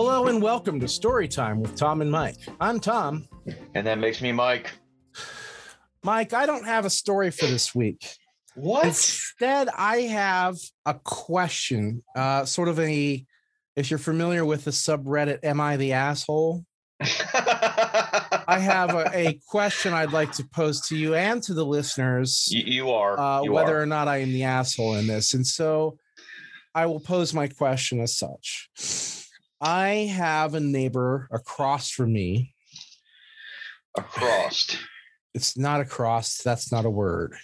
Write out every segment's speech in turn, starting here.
Hello and welcome to Storytime with Tom and Mike. I'm Tom. And that makes me Mike. Mike, I don't have a story for this week. What? Instead, I have a question, uh, sort of a, if you're familiar with the subreddit, Am I the Asshole? I have a, a, question I'd like to pose to you and to the listeners. You, you are. Uh, you whether are. or not I am the asshole in this. And so I will pose my question as such. I have a neighbor across from me. Across. It's not across. That's not a word.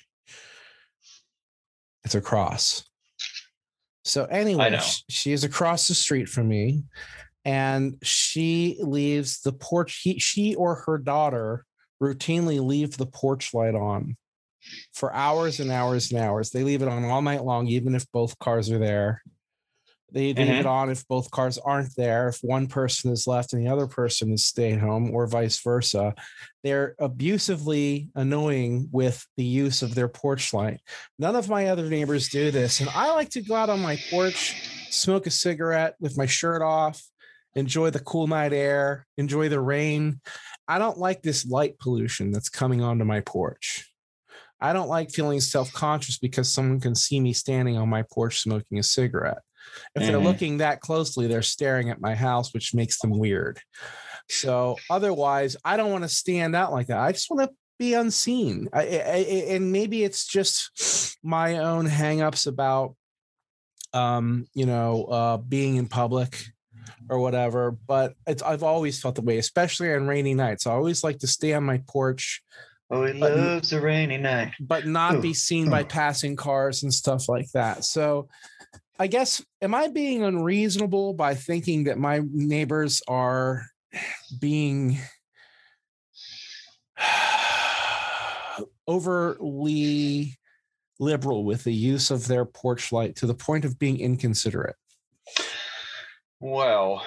It's across. So anyway, she is across the street from me and she leaves the porch he, she or her daughter routinely leave the porch light on for hours and hours and hours they leave it on all night long even if both cars are there they leave mm-hmm. it on if both cars aren't there if one person is left and the other person is staying home or vice versa they're abusively annoying with the use of their porch light none of my other neighbors do this and i like to go out on my porch smoke a cigarette with my shirt off enjoy the cool night air, enjoy the rain. I don't like this light pollution that's coming onto my porch. I don't like feeling self conscious because someone can see me standing on my porch smoking a cigarette. If mm-hmm. they're looking that closely, they're staring at my house, which makes them weird. So, otherwise, I don't want to stand out like that. I just want to be unseen. I, I, and maybe it's just my own hangups about, um, you know, uh, being in public or whatever. But it's I've always felt the way, especially on rainy nights. I always like to stay on my porch. Oh, he but, loves a rainy night. But not Ooh. be seen by passing cars and stuff like that. So I guess am I being unreasonable by thinking that my neighbors are being overly liberal with the use of their porch light to the point of being inconsiderate? Well,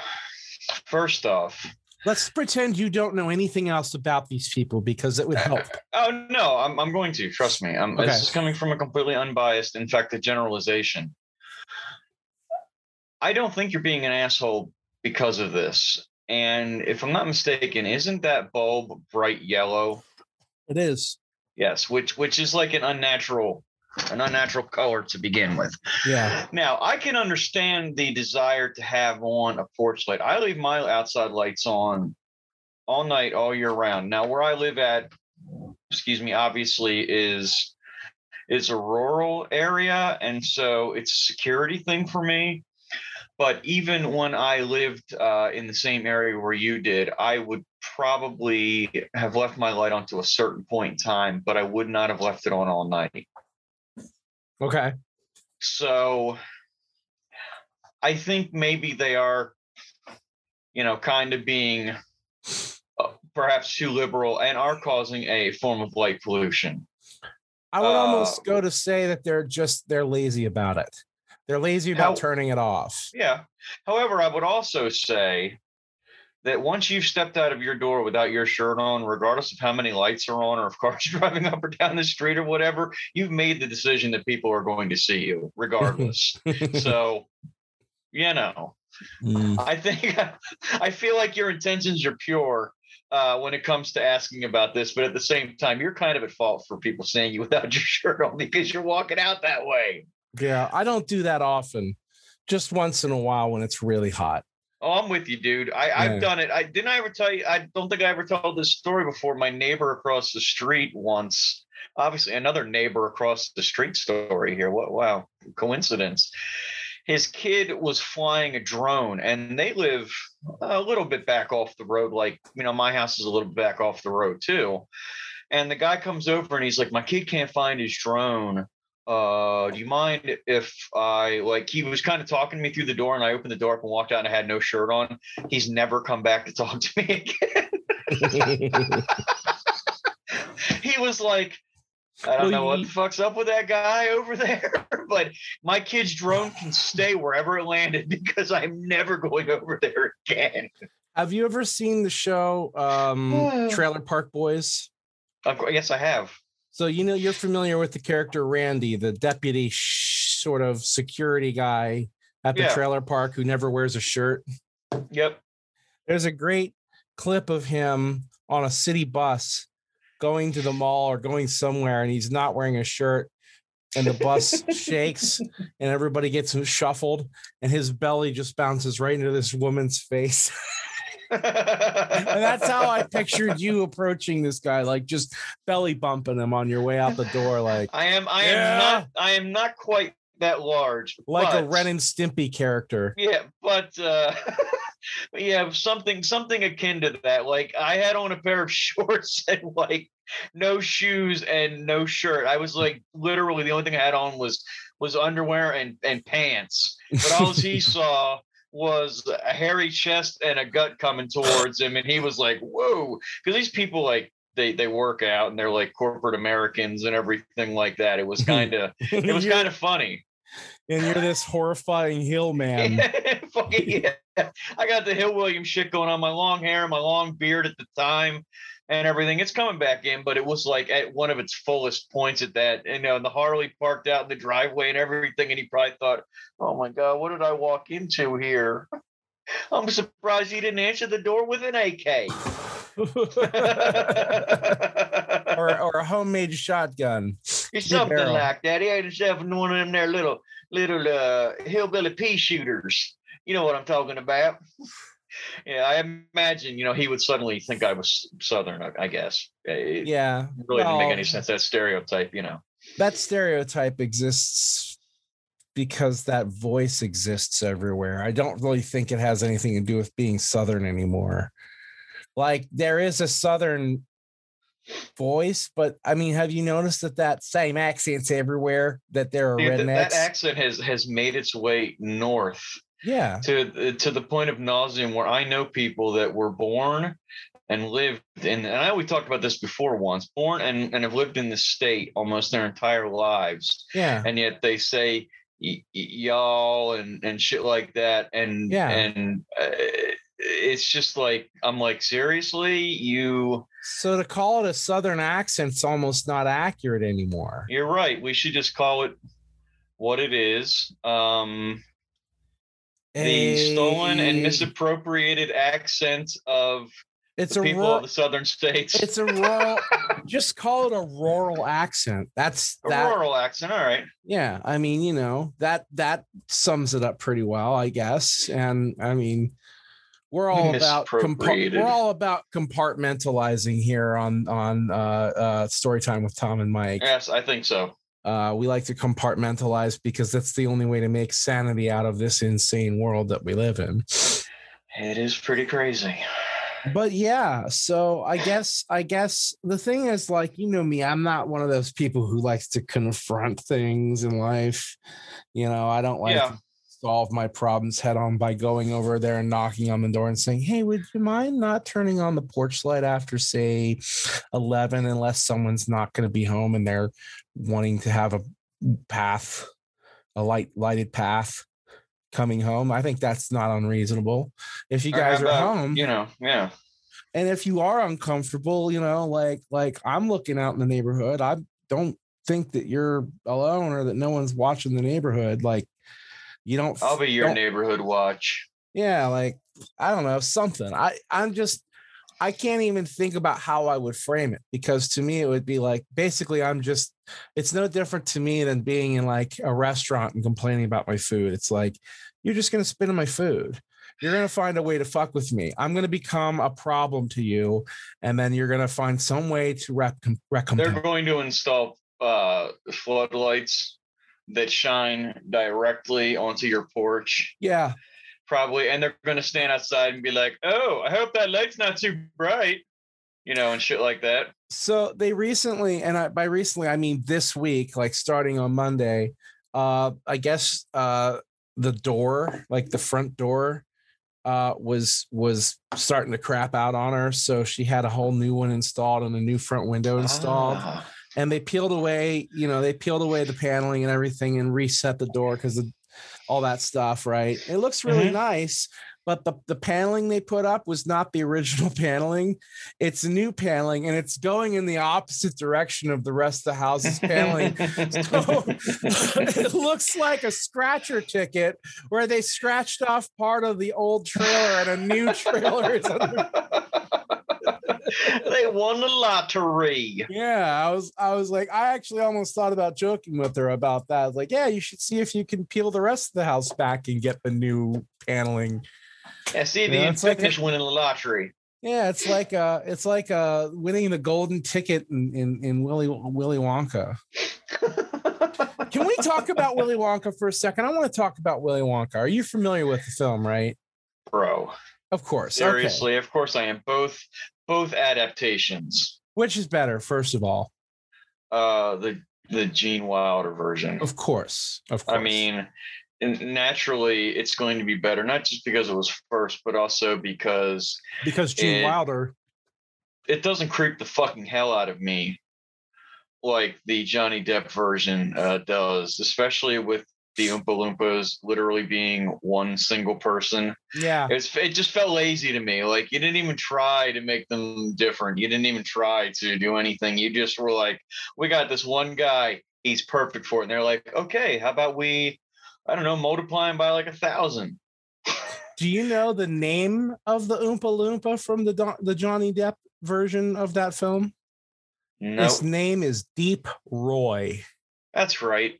first off, let's pretend you don't know anything else about these people because it would help. oh no, I'm I'm going to trust me. Um, I'm, okay. This is coming from a completely unbiased, in fact, a generalization. I don't think you're being an asshole because of this. And if I'm not mistaken, isn't that bulb bright yellow? It is. Yes, which which is like an unnatural an unnatural color to begin with. Yeah. Now I can understand the desire to have on a porch light. I leave my outside lights on all night, all year round. Now where I live at, excuse me, obviously is is a rural area, and so it's a security thing for me. But even when I lived uh, in the same area where you did, I would probably have left my light on to a certain point in time, but I would not have left it on all night. Okay. So I think maybe they are, you know, kind of being uh, perhaps too liberal and are causing a form of light pollution. I would uh, almost go to say that they're just they're lazy about it. They're lazy about how, turning it off. Yeah. However, I would also say that once you've stepped out of your door without your shirt on, regardless of how many lights are on or if cars are driving up or down the street or whatever, you've made the decision that people are going to see you regardless. so, you know, mm. I think I feel like your intentions are pure uh, when it comes to asking about this, but at the same time, you're kind of at fault for people seeing you without your shirt on because you're walking out that way. Yeah, I don't do that often. Just once in a while when it's really hot. Oh, I'm with you, dude. I, yeah. I've done it. I didn't I ever tell you. I don't think I ever told this story before. My neighbor across the street once, obviously another neighbor across the street story here. What wow, coincidence. His kid was flying a drone, and they live a little bit back off the road. Like you know, my house is a little back off the road too. And the guy comes over and he's like, "My kid can't find his drone." Uh, do you mind if I like he was kind of talking to me through the door and I opened the door up and walked out and I had no shirt on. He's never come back to talk to me again. he was like, I don't know what the fuck's up with that guy over there, but my kid's drone can stay wherever it landed because I'm never going over there again. Have you ever seen the show um, Trailer Park Boys? of Yes, I have. So you know you're familiar with the character Randy, the deputy sh- sort of security guy at the yeah. trailer park who never wears a shirt. Yep. There's a great clip of him on a city bus going to the mall or going somewhere and he's not wearing a shirt and the bus shakes and everybody gets shuffled and his belly just bounces right into this woman's face. and that's how I pictured you approaching this guy, like just belly bumping him on your way out the door. Like I am, I yeah. am not, I am not quite that large, like but, a Ren and Stimpy character. Yeah, but uh, yeah, something something akin to that. Like I had on a pair of shorts and like no shoes and no shirt. I was like literally the only thing I had on was was underwear and and pants. But all he saw was a hairy chest and a gut coming towards him, and he was like, "Whoa!" Because these people like they they work out and they're like corporate Americans and everything like that. It was kind of it was kind of funny and you're this horrifying hill man. yeah. I got the Hill William shit going on. My long hair, my long beard at the time, and everything. It's coming back in, but it was like at one of its fullest points at that. And, you know, and the Harley parked out in the driveway and everything. And he probably thought, "Oh my god, what did I walk into here?" I'm surprised he didn't answer the door with an AK. or, or a homemade shotgun. It's something like that. He had himself one of them there little little uh, hillbilly pea shooters. You know what I'm talking about. Yeah, I imagine you know he would suddenly think I was Southern. I, I guess. Eh, it yeah, really well, didn't make any sense. That stereotype, you know. That stereotype exists because that voice exists everywhere. I don't really think it has anything to do with being Southern anymore. Like there is a Southern voice, but I mean, have you noticed that that same accent's everywhere? That there are Dude, rednecks. That accent has has made its way north. Yeah. To to the point of nauseum, where I know people that were born and lived in, and I we talked about this before once, born and and have lived in the state almost their entire lives. Yeah. And yet they say y- y'all and and shit like that, and yeah, and. Uh, it's just like I'm like seriously you so to call it a southern accent's almost not accurate anymore. You're right. We should just call it what it is. Um the stolen and misappropriated accent of it's a people rural, of the southern states. It's a rural. just call it a rural accent. That's a that, rural accent. All right. Yeah, I mean, you know that that sums it up pretty well, I guess. And I mean, we're all about compa- we're all about compartmentalizing here on on uh, uh, story time with Tom and Mike. Yes, I think so. Uh, we like to compartmentalize because that's the only way to make sanity out of this insane world that we live in. It is pretty crazy. But yeah, so I guess I guess the thing is like you know me, I'm not one of those people who likes to confront things in life. You know, I don't like yeah solve my problems head on by going over there and knocking on the door and saying, Hey, would you mind not turning on the porch light after, say, 11, unless someone's not going to be home and they're wanting to have a path, a light lighted path coming home? I think that's not unreasonable. If you guys about, are home, you know, yeah. And if you are uncomfortable, you know, like like I'm looking out in the neighborhood, I don't think that you're alone or that no one's watching the neighborhood. Like you don't. I'll be your neighborhood watch. Yeah, like I don't know something. I I'm just I can't even think about how I would frame it because to me it would be like basically I'm just it's no different to me than being in like a restaurant and complaining about my food. It's like you're just gonna spit in my food. You're gonna find a way to fuck with me. I'm gonna become a problem to you, and then you're gonna find some way to rec- recompense. They're going to install uh, floodlights that shine directly onto your porch. Yeah. Probably. And they're going to stand outside and be like, oh, I hope that light's not too bright, you know, and shit like that. So they recently, and I, by recently, I mean this week, like starting on Monday, uh, I guess uh, the door, like the front door, uh, was was starting to crap out on her. So she had a whole new one installed and a new front window installed. Ah and they peeled away, you know, they peeled away the paneling and everything and reset the door because all that stuff, right? It looks really mm-hmm. nice, but the, the paneling they put up was not the original paneling. It's new paneling and it's going in the opposite direction of the rest of the house's paneling. so it looks like a scratcher ticket where they scratched off part of the old trailer and a new trailer is under. They won the lottery. Yeah, I was I was like, I actually almost thought about joking with her about that. Like, yeah, you should see if you can peel the rest of the house back and get the new paneling. Yeah, see if you, finish like winning the lottery. Yeah, it's like uh it's like uh winning the golden ticket in in, in Willy Willy Wonka. Can we talk about Willy Wonka for a second? I want to talk about Willy Wonka. Are you familiar with the film, right? Bro. Of course. Seriously, okay. of course I am. Both both adaptations. Which is better, first of all? Uh the the Gene Wilder version. Of course. Of course. I mean, naturally it's going to be better not just because it was first but also because because gene it, wilder it doesn't creep the fucking hell out of me like the johnny depp version uh, does especially with the oompa loompas literally being one single person yeah it's it just felt lazy to me like you didn't even try to make them different you didn't even try to do anything you just were like we got this one guy he's perfect for it and they're like okay how about we I don't know, multiplying by like a thousand. Do you know the name of the Oompa Loompa from the the Johnny Depp version of that film? Nope. His name is Deep Roy. That's right.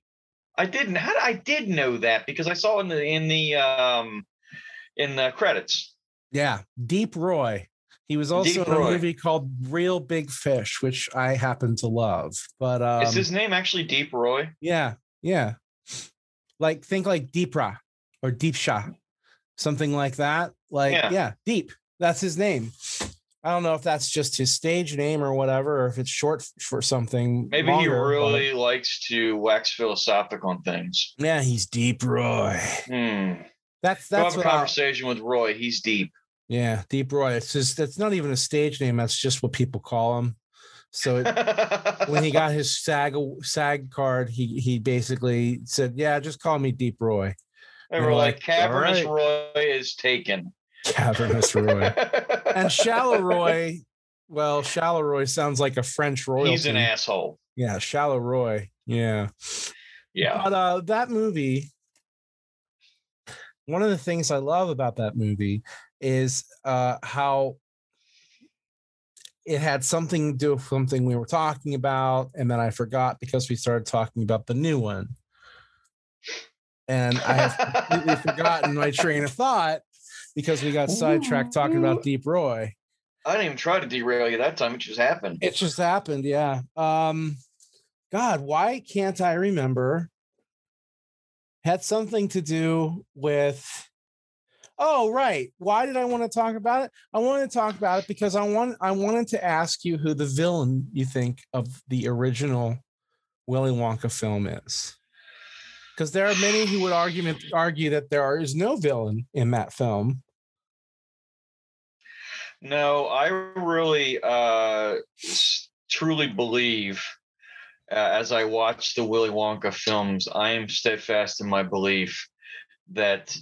I didn't. How I did know that because I saw in the in the um in the credits. Yeah, Deep Roy. He was also Deep in a Roy. movie called Real Big Fish, which I happen to love. But um, is his name actually Deep Roy? Yeah, yeah like think like Deepra or Deepsha, something like that. Like yeah. yeah, Deep. That's his name. I don't know if that's just his stage name or whatever, or if it's short for something. Maybe longer, he really but... likes to wax philosophical on things. Yeah, he's deep, Roy. Hmm. That's that's have a conversation I'll... with Roy. He's deep. Yeah, Deep Roy. It's just that's not even a stage name. That's just what people call him. So it, when he got his SAG SAG card, he he basically said, "Yeah, just call me Deep Roy." And, we're like, like "Cavernous right. Roy is taken." Cavernous Roy and Shallow Roy. Well, Shallow Roy sounds like a French royalty. He's an asshole. Yeah, Shallow Roy. Yeah, yeah. But uh, that movie, one of the things I love about that movie is uh, how it had something to do with something we were talking about, and then I forgot because we started talking about the new one. And I have completely forgotten my train of thought because we got sidetracked talking about Deep Roy. I didn't even try to derail you that time. It just happened. It just happened, yeah. Um, God, why can't I remember? Had something to do with Oh, right. Why did I want to talk about it? I wanted to talk about it because I want I wanted to ask you who the villain you think of the original Willy Wonka film is. Because there are many who would argument argue that there is no villain in that film. No, I really uh, truly believe uh, as I watch the Willy Wonka films, I am steadfast in my belief that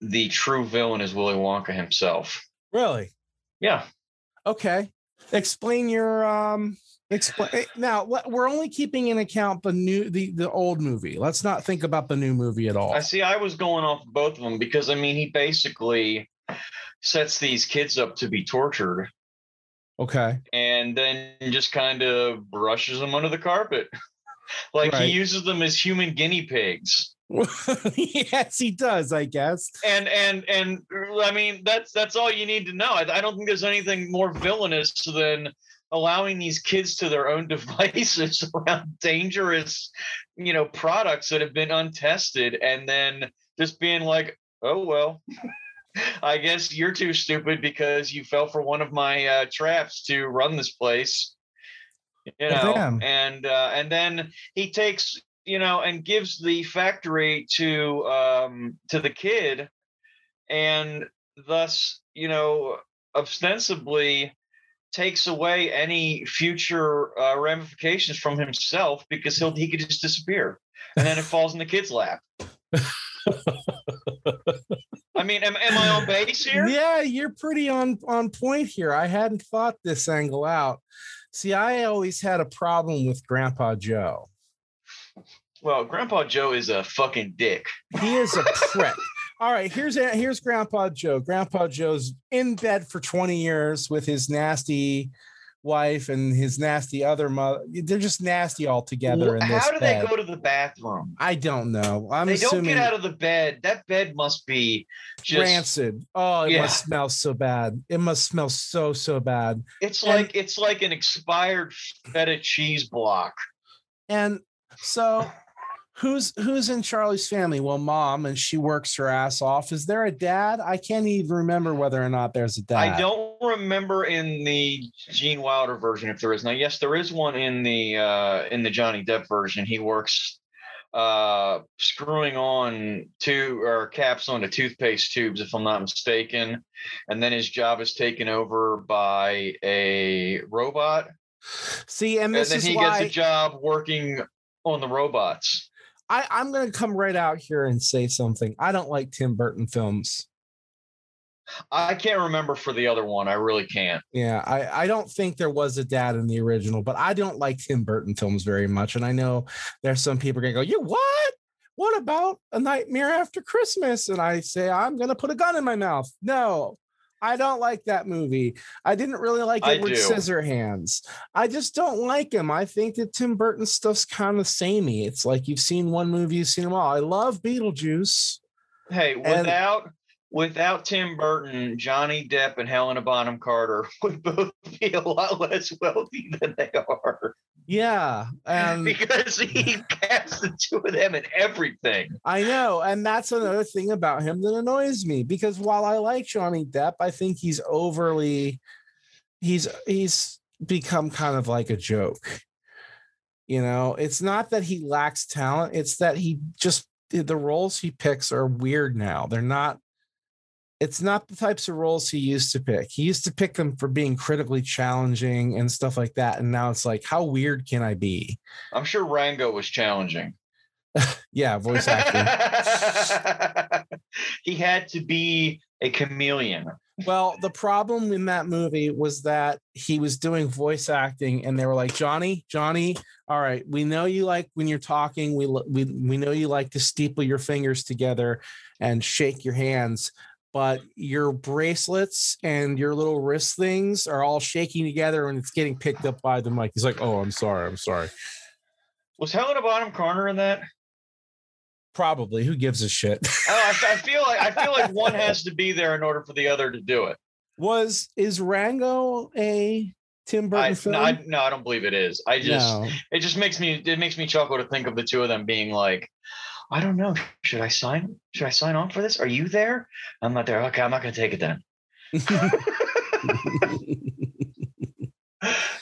the true villain is Willy Wonka himself. Really? Yeah. Okay. Explain your um explain eh, now we're only keeping in account the new the the old movie. Let's not think about the new movie at all. I see I was going off both of them because I mean he basically sets these kids up to be tortured. Okay. And then just kind of brushes them under the carpet. like right. he uses them as human guinea pigs. yes, he does, I guess. And and and I mean that's that's all you need to know. I, I don't think there's anything more villainous than allowing these kids to their own devices around dangerous, you know, products that have been untested, and then just being like, "Oh well." I guess you're too stupid because you fell for one of my uh, traps to run this place you know and uh, and then he takes you know, and gives the factory to um, to the kid, and thus, you know, ostensibly takes away any future uh, ramifications from himself because he'll he could just disappear, and then it falls in the kid's lap. I mean, am, am I on base here? Yeah, you're pretty on on point here. I hadn't thought this angle out. See, I always had a problem with Grandpa Joe. Well, Grandpa Joe is a fucking dick. He is a prick. All right, here's here's Grandpa Joe. Grandpa Joe's in bed for 20 years with his nasty wife and his nasty other mother. They're just nasty all together. How do bed. they go to the bathroom? I don't know. I'm they don't get out of the bed. That bed must be just rancid. Oh, it yeah. must smell so bad. It must smell so so bad. It's and, like it's like an expired feta cheese block. And so who's who's in Charlie's family? Well, mom, and she works her ass off. Is there a dad? I can't even remember whether or not there's a dad. I don't remember in the Gene Wilder version if there is. Now, yes, there is one in the uh in the Johnny Depp version. He works uh screwing on two or caps onto toothpaste tubes if i'm not mistaken and then his job is taken over by a robot see and, and then he why... gets a job working on the robots I, I'm going to come right out here and say something. I don't like Tim Burton films. I can't remember for the other one. I really can't. Yeah, I, I don't think there was a dad in the original, but I don't like Tim Burton films very much. And I know there's some people going to go, You what? What about a nightmare after Christmas? And I say, I'm going to put a gun in my mouth. No, I don't like that movie. I didn't really like Edward Scissorhands. I just don't like him. I think that Tim Burton stuff's kind of samey. It's like you've seen one movie, you've seen them all. I love Beetlejuice. Hey, without and, without Tim Burton, Johnny Depp and Helena Bonham Carter would both be a lot less wealthy than they are. Yeah, and because he cast the two of them in everything. I know, and that's another thing about him that annoys me because while I like Johnny Depp, I think he's overly he's he's become kind of like a joke. You know, it's not that he lacks talent, it's that he just the roles he picks are weird now. They're not it's not the types of roles he used to pick. He used to pick them for being critically challenging and stuff like that. And now it's like, how weird can I be? I'm sure Rango was challenging. yeah, voice acting. he had to be a chameleon. Well, the problem in that movie was that he was doing voice acting, and they were like, "Johnny, Johnny, all right, we know you like when you're talking. We we we know you like to steeple your fingers together and shake your hands but your bracelets and your little wrist things are all shaking together and it's getting picked up by the mic. He's like, "Oh, I'm sorry, I'm sorry." Was Helena Bonham Carter in that? Probably. Who gives a shit? oh, I, I, feel like I feel like one has to be there in order for the other to do it. Was is Rango a Tim Burton I, film? No I, no, I don't believe it is. I just no. it just makes me it makes me chuckle to think of the two of them being like, I don't know. Should I sign? Should I sign on for this? Are you there? I'm not there. Okay, I'm not going to take it then.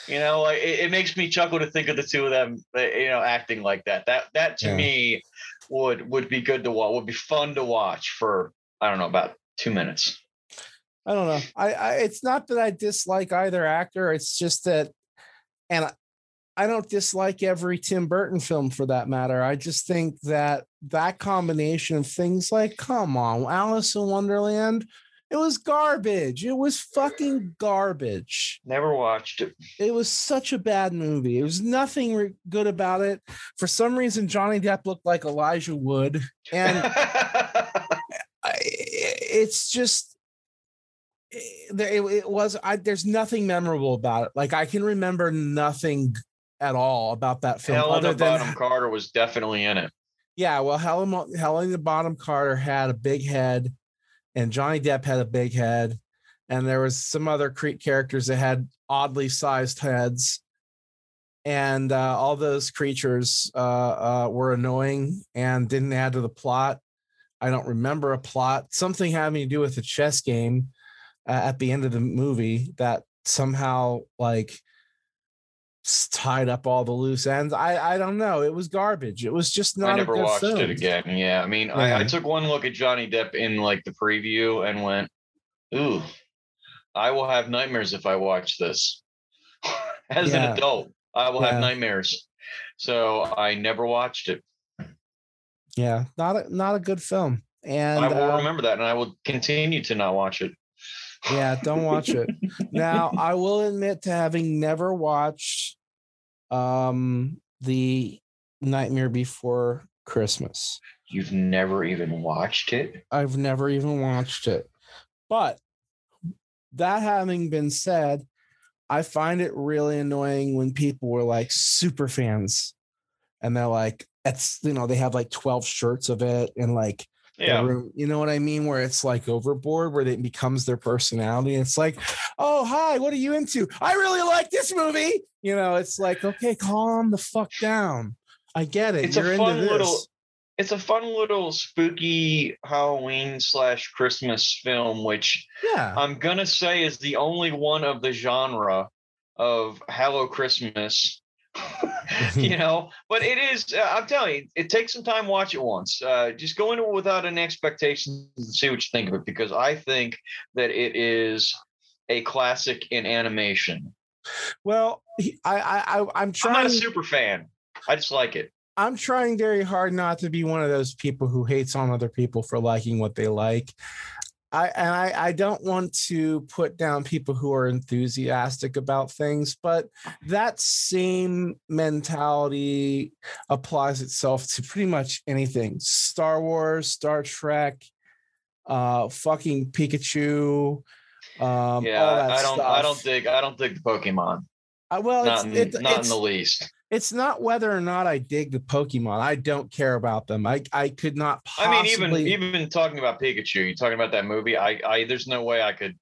you know, it, it, makes me chuckle to think of the two of them, uh, you know, acting like that. That that to yeah. me would would be good to watch. Would be fun to watch for I don't know about two minutes. I don't know. I, I it's not that I dislike either actor. It's just that, and I don't dislike every Tim Burton film for that matter. I just think that that combination of things like, come on, Alice in Wonderland, it was garbage. It was fucking garbage. Never watched it. It was such a bad movie. It was nothing re- good about it. For some reason, Johnny Depp looked like Elijah Wood. And it's just, it, it was I, there's nothing memorable about it like i can remember nothing at all about that film. Helena other than, Bonham Carter was definitely in it. Yeah, well, Helena Bonham Carter had a big head, and Johnny Depp had a big head, and there was some other Creek characters that had oddly sized heads, and uh, all those creatures uh, uh, were annoying and didn't add to the plot. I don't remember a plot. Something having to do with a chess game uh, at the end of the movie that somehow like tied up all the loose ends. I I don't know. It was garbage. It was just not. I never watched film. it again. Yeah, I mean, yeah. I, I, took one look at Johnny Depp in like the preview and went, "Ooh, I will have nightmares if I watch this." As yeah. an adult, I will yeah. have nightmares. So I never watched it. Yeah, not a not a good film. And I will uh, remember that, and I will continue to not watch it. Yeah, don't watch it. now, I will admit to having never watched um the Nightmare Before Christmas. You've never even watched it? I've never even watched it. But that having been said, I find it really annoying when people were like super fans and they're like, it's, you know, they have like 12 shirts of it and like, yeah. Room, you know what I mean? Where it's like overboard, where it becomes their personality. It's like, oh, hi, what are you into? I really like this movie. You know, it's like, okay, calm the fuck down. I get it. It's You're a fun little it's a fun little spooky Halloween slash Christmas film, which yeah. I'm gonna say is the only one of the genre of Hello Christmas. you know, but it is. Uh, I'm telling you, it takes some time. Watch it once. Uh, just go into it without an expectation and see what you think of it, because I think that it is a classic in animation. Well, I, I, I am trying. I'm not a super fan. I just like it. I'm trying very hard not to be one of those people who hates on other people for liking what they like. I and I, I don't want to put down people who are enthusiastic about things, but that same mentality applies itself to pretty much anything. Star Wars, Star Trek, uh fucking Pikachu. Um yeah, I don't stuff. I don't dig I don't dig the Pokemon. Uh, well, not, it's, it, not it's, in the least it's not whether or not I dig the Pokemon. I don't care about them. I I could not. Possibly... I mean, even even talking about Pikachu, you talking about that movie. I I there's no way I could.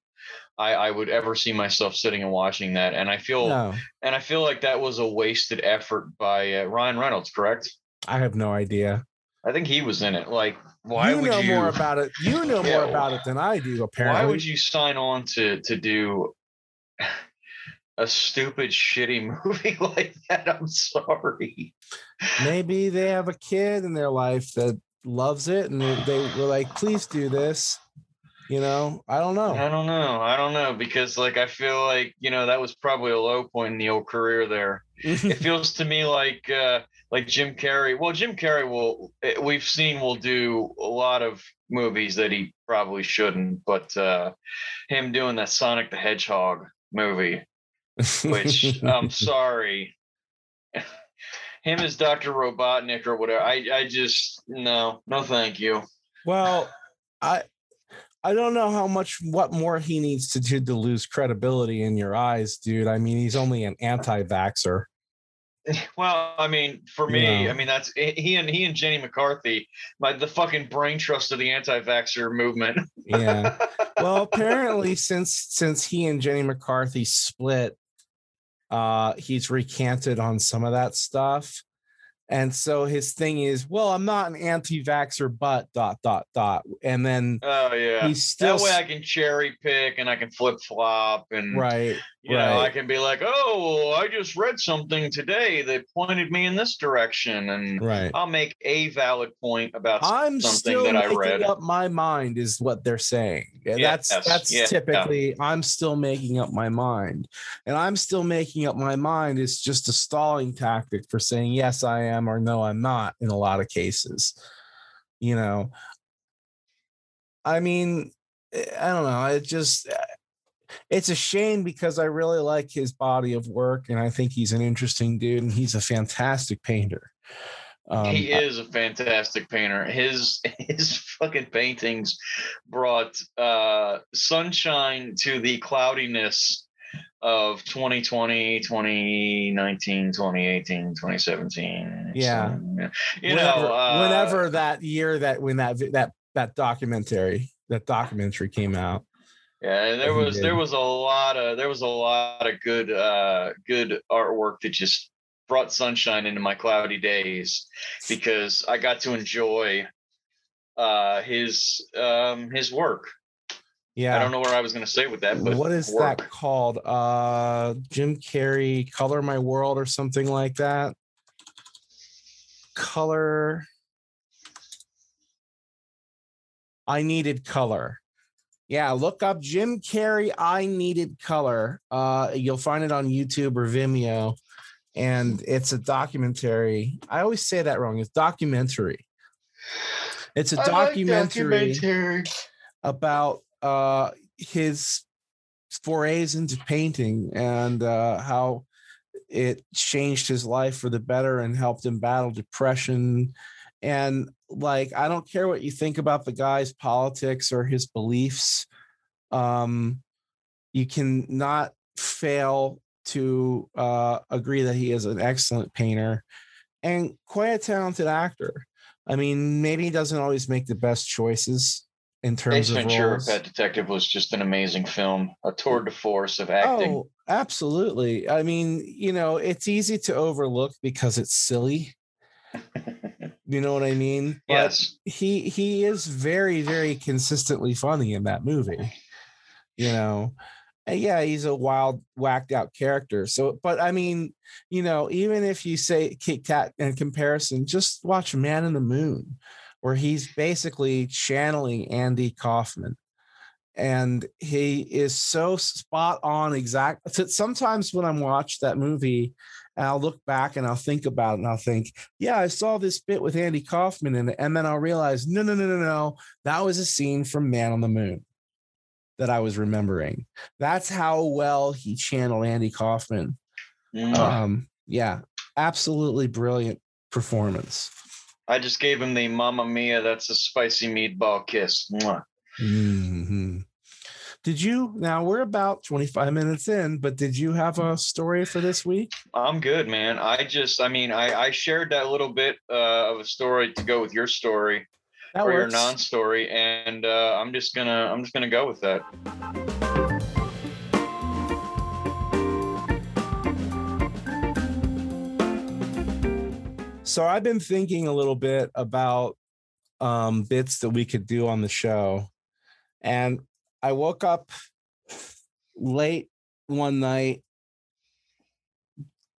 I, I would ever see myself sitting and watching that, and I feel no. and I feel like that was a wasted effort by uh, Ryan Reynolds. Correct? I have no idea. I think he was in it. Like, why you would know you more about it? You know yeah, more about it than I do. Apparently, why would you sign on to to do a stupid, shitty movie like that. I'm sorry. Maybe they have a kid in their life that loves it and they, they were like, please do this. You know, I don't know. I don't know. I don't know because, like, I feel like you know that was probably a low point in the old career there. it feels to me like uh, like Jim Carrey. Well, Jim Carrey will eh, we've seen will do a lot of movies that he probably shouldn't, but uh, him doing that Sonic the Hedgehog movie which I'm sorry. Him as Dr. Robotnik or whatever. I, I just no, no thank you. Well, I I don't know how much what more he needs to do to lose credibility in your eyes, dude. I mean, he's only an anti-vaxer. Well, I mean, for me, yeah. I mean that's he and he and Jenny McCarthy, my the fucking brain trust of the anti-vaxxer movement. yeah. Well, apparently, since since he and Jenny McCarthy split, uh, he's recanted on some of that stuff. And so his thing is, well, I'm not an anti-vaxxer, but dot dot dot. And then oh yeah, he's still that way I can cherry pick and I can flip flop and right. You right. know, I can be like, oh, I just read something today that pointed me in this direction, and right. I'll make a valid point about I'm something that I read. Up my mind is what they're saying. Yeah, that's yes. that's yeah. typically I'm still making up my mind, and I'm still making up my mind is just a stalling tactic for saying yes I am or no I'm not in a lot of cases. You know, I mean, eh, I don't know. It just eh, it's a shame because I really like his body of work and I think he's an interesting dude and he's a fantastic painter. Um, he is a fantastic painter. His his fucking paintings brought uh, sunshine to the cloudiness of 2020, 2019, 2018, 2017. Yeah. So, you whenever, know, uh, whenever that year that when that that that documentary that documentary came out yeah, there was there was a lot of there was a lot of good uh good artwork that just brought sunshine into my cloudy days because I got to enjoy uh his um his work. Yeah. I don't know where I was going to say with that, but what is work. that called? Uh Jim Carrey Color My World or something like that. Color I needed color. Yeah, look up Jim Carrey. I needed color. Uh, you'll find it on YouTube or Vimeo, and it's a documentary. I always say that wrong. It's documentary. It's a documentary, like documentary, about uh, his forays into painting and uh, how it changed his life for the better and helped him battle depression. And like, I don't care what you think about the guy's politics or his beliefs. Um, you can not fail to uh, agree that he is an excellent painter and quite a talented actor. I mean, maybe he doesn't always make the best choices in terms Ace of Ventura, roles. Pet Detective was just an amazing film, a tour de force of acting. Oh, absolutely. I mean, you know, it's easy to overlook because it's silly. you know what I mean? But yes. He he is very very consistently funny in that movie. You know, and yeah, he's a wild, whacked out character. So, but I mean, you know, even if you say Kit Kat in comparison, just watch Man in the Moon, where he's basically channeling Andy Kaufman. And he is so spot on exact. Sometimes when I'm watch that movie, and I'll look back and I'll think about it and I'll think, yeah, I saw this bit with Andy Kaufman in it. And then I'll realize, no, no, no, no, no. That was a scene from Man on the Moon that I was remembering. That's how well he channeled Andy Kaufman. Mm. Um, yeah, absolutely brilliant performance. I just gave him the Mamma Mia, that's a spicy meatball kiss. Mm-hmm. Did you now we're about 25 minutes in, but did you have a story for this week? I'm good, man. I just I mean I I shared that little bit uh, of a story to go with your story that for works. your non-story, and uh, I'm just gonna I'm just gonna go with that. So I've been thinking a little bit about um, bits that we could do on the show, and I woke up late one night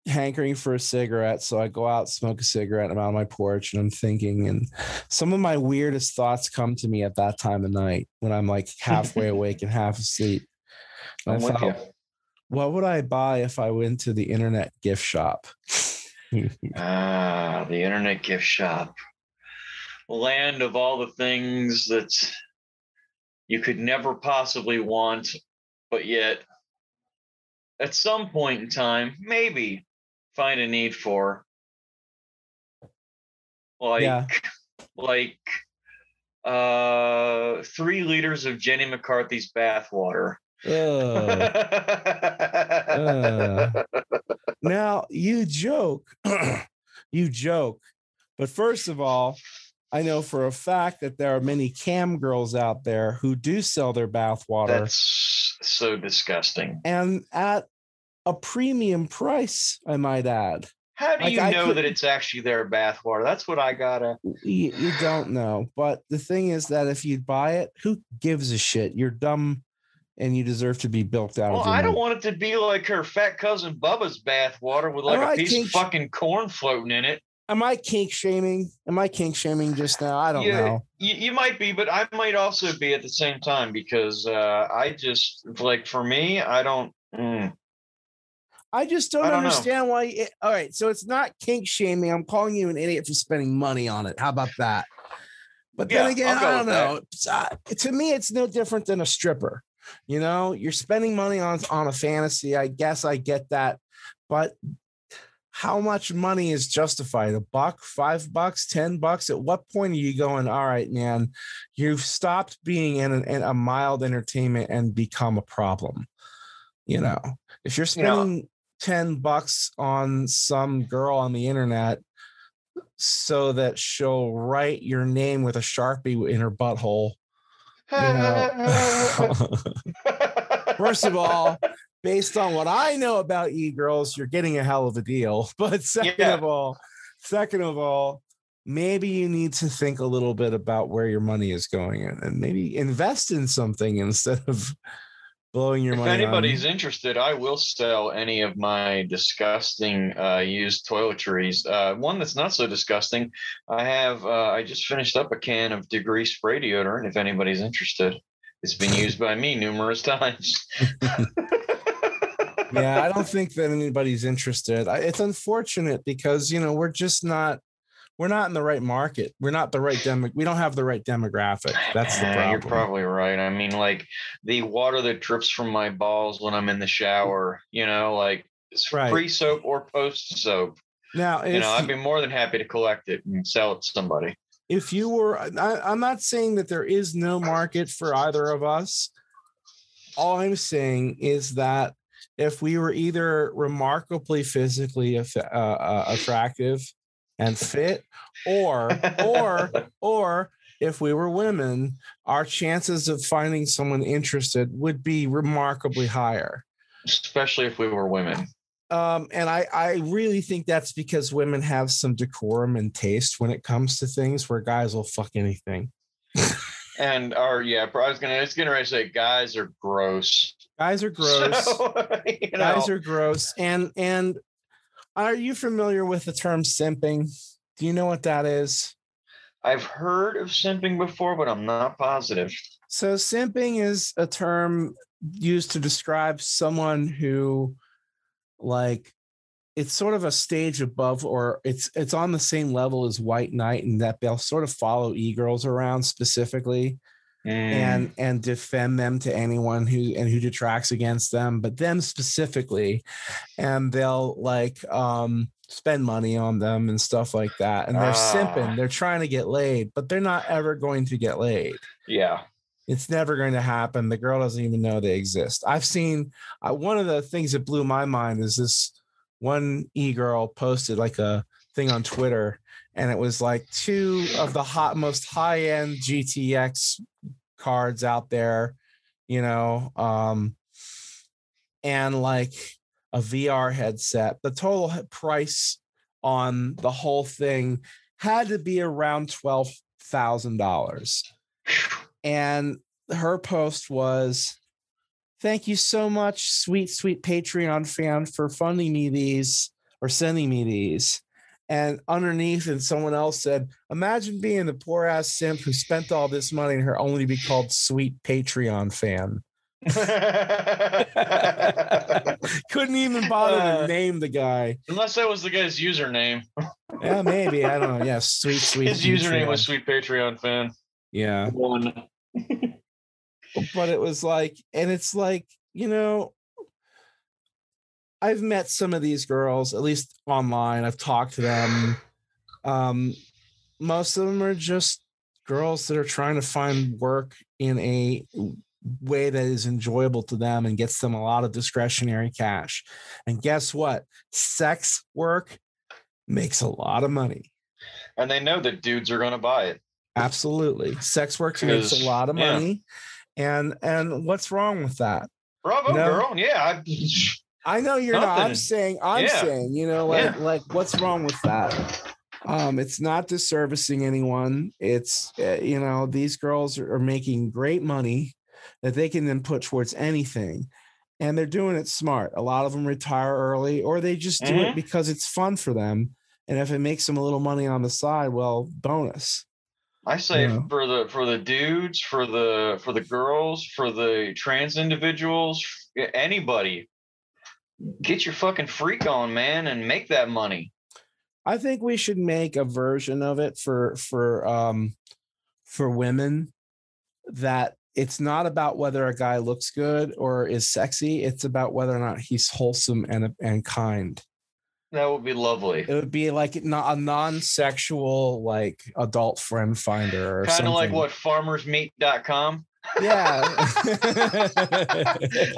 hankering for a cigarette. So I go out, smoke a cigarette. I'm on my porch and I'm thinking, and some of my weirdest thoughts come to me at that time of night when I'm like halfway awake and half asleep. And I thought, what would I buy if I went to the internet gift shop? ah, the internet gift shop. Land of all the things that you could never possibly want, but yet at some point in time, maybe find a need for. Like, yeah. like uh, three liters of Jenny McCarthy's bathwater. Uh, uh. Now you joke, you joke, but first of all, I know for a fact that there are many cam girls out there who do sell their bathwater. That's so disgusting. And at a premium price, I might add. How do like you know could, that it's actually their bathwater? That's what I gotta. You, you, don't know, but the thing is that if you buy it, who gives a shit? You're dumb, and you deserve to be built out. Well, I don't want it to be like her fat cousin Bubba's bathwater with like a piece of fucking corn floating in it. Am I kink shaming? Am I kink shaming just now? I don't yeah, know. You, you might be, but I might also be at the same time because uh, I just like for me, I don't. Mm, I just don't, I don't understand know. why. It, all right, so it's not kink shaming. I'm calling you an idiot for spending money on it. How about that? But yeah, then again, I don't know. Uh, to me, it's no different than a stripper. You know, you're spending money on on a fantasy. I guess I get that, but how much money is justified? A buck, five bucks, ten bucks? At what point are you going? All right, man, you've stopped being in, an, in a mild entertainment and become a problem. You know, if you're spending you know, 10 bucks on some girl on the internet so that she'll write your name with a sharpie in her butthole. You know. First of all, based on what I know about e-girls, you're getting a hell of a deal. But second yeah. of all, second of all, maybe you need to think a little bit about where your money is going and maybe invest in something instead of blowing your if money. If anybody's on. interested, I will sell any of my disgusting uh, used toiletries. Uh, one that's not so disgusting. I have. Uh, I just finished up a can of Degree spray deodorant. If anybody's interested, it's been used by me numerous times. yeah, I don't think that anybody's interested. I, it's unfortunate because you know we're just not we're not in the right market. We're not the right demo. We don't have the right demographic. That's the problem. You're probably right. I mean, like the water that drips from my balls when I'm in the shower, you know, like it's right. free soap or post soap. Now, you know, I'd be more than happy to collect it and sell it to somebody. If you were, I, I'm not saying that there is no market for either of us. All I'm saying is that if we were either remarkably physically uh, uh, attractive and fit or or or if we were women our chances of finding someone interested would be remarkably higher especially if we were women um, and I, I really think that's because women have some decorum and taste when it comes to things where guys will fuck anything. and are yeah, I was gonna I was gonna say guys are gross. Guys are gross. So, you know. Guys are gross. And and are you familiar with the term simping? Do you know what that is? I've heard of simping before, but I'm not positive. So, simping is a term used to describe someone who, like, it's sort of a stage above, or it's it's on the same level as White Knight, and that they'll sort of follow e girls around specifically mm. and and defend them to anyone who and who detracts against them, but them specifically, and they'll like um spend money on them and stuff like that. And they're ah. simping, they're trying to get laid, but they're not ever going to get laid. Yeah. It's never going to happen. The girl doesn't even know they exist. I've seen uh, one of the things that blew my mind is this one e girl posted like a thing on Twitter and it was like two of the hot most high end GTX cards out there, you know, um, and like a VR headset. The total price on the whole thing had to be around twelve thousand dollars, and her post was. Thank you so much, sweet, sweet Patreon fan, for funding me these or sending me these. And underneath and someone else said imagine being the poor ass simp who spent all this money and her only to be called sweet patreon fan. Couldn't even bother uh, to name the guy. Unless that was the guy's username. Yeah maybe i don't know. Yeah sweet sweet his patreon. username was sweet patreon fan yeah one but it was like and it's like you know I've met some of these girls, at least online. I've talked to them. Um, most of them are just girls that are trying to find work in a way that is enjoyable to them and gets them a lot of discretionary cash. And guess what? Sex work makes a lot of money. And they know that dudes are going to buy it. Absolutely. Sex work makes a lot of money. Yeah. And and what's wrong with that? Bravo, you know? girl. Yeah. I, know you're Nothing. not. I'm saying, I'm yeah. saying, you know, like, yeah. like, what's wrong with that? Um, it's not disservicing anyone. It's, uh, you know, these girls are, are making great money that they can then put towards anything. And they're doing it smart. A lot of them retire early or they just do mm-hmm. it because it's fun for them. And if it makes them a little money on the side, well, bonus. I say for the for the dudes, for the for the girls, for the trans individuals, anybody get your fucking freak on, man, and make that money. I think we should make a version of it for for um for women that it's not about whether a guy looks good or is sexy. It's about whether or not he's wholesome and and kind. That would be lovely. It would be like a non-sexual like adult friend finder or kind of like what farmersmeat.com yeah.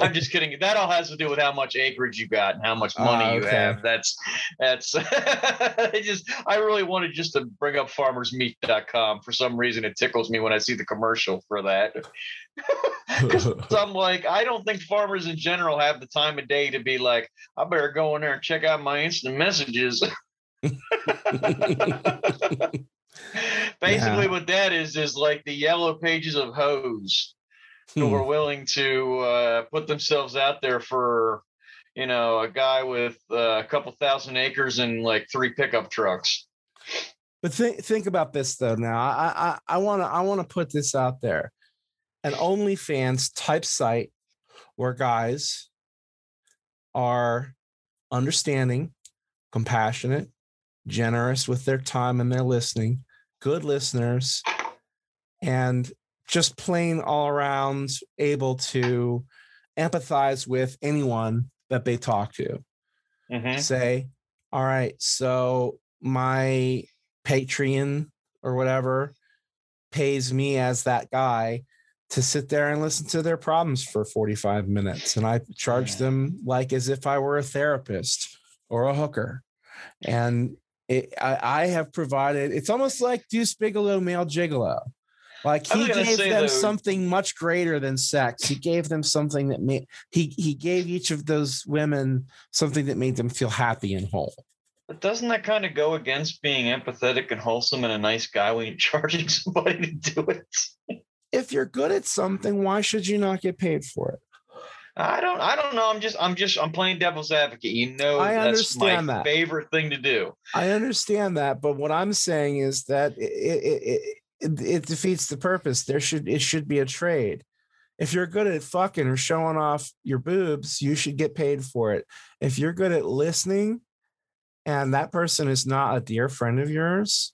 I'm just kidding. That all has to do with how much acreage you got and how much money uh, okay. you have. That's that's I just I really wanted just to bring up farmersmeat.com. For some reason it tickles me when I see the commercial for that. I'm like, I don't think farmers in general have the time of day to be like, I better go in there and check out my instant messages. Basically, yeah. what that is is like the yellow pages of hoes hmm. who are willing to uh, put themselves out there for, you know, a guy with uh, a couple thousand acres and like three pickup trucks. But think think about this though. Now, I I want to I want to put this out there, an OnlyFans type site where guys are understanding, compassionate, generous with their time and their listening, good listeners, and just plain all around able to empathize with anyone that they talk to. Mm-hmm. Say, all right, so my Patreon or whatever pays me as that guy to sit there and listen to their problems for 45 minutes. And I charge them like as if I were a therapist or a hooker. And it, I, I, have provided, it's almost like Deuce Bigalow, male gigolo. Like he gave them though, something much greater than sex. He gave them something that made he he gave each of those women something that made them feel happy and whole. But doesn't that kind of go against being empathetic and wholesome and a nice guy when you're charging somebody to do it? if you're good at something, why should you not get paid for it? I don't I don't know. I'm just I'm just I'm playing devil's advocate. You know I understand that. favorite thing to do. I understand that, but what I'm saying is that it, it, it, it defeats the purpose. There should it should be a trade. If you're good at fucking or showing off your boobs, you should get paid for it. If you're good at listening and that person is not a dear friend of yours,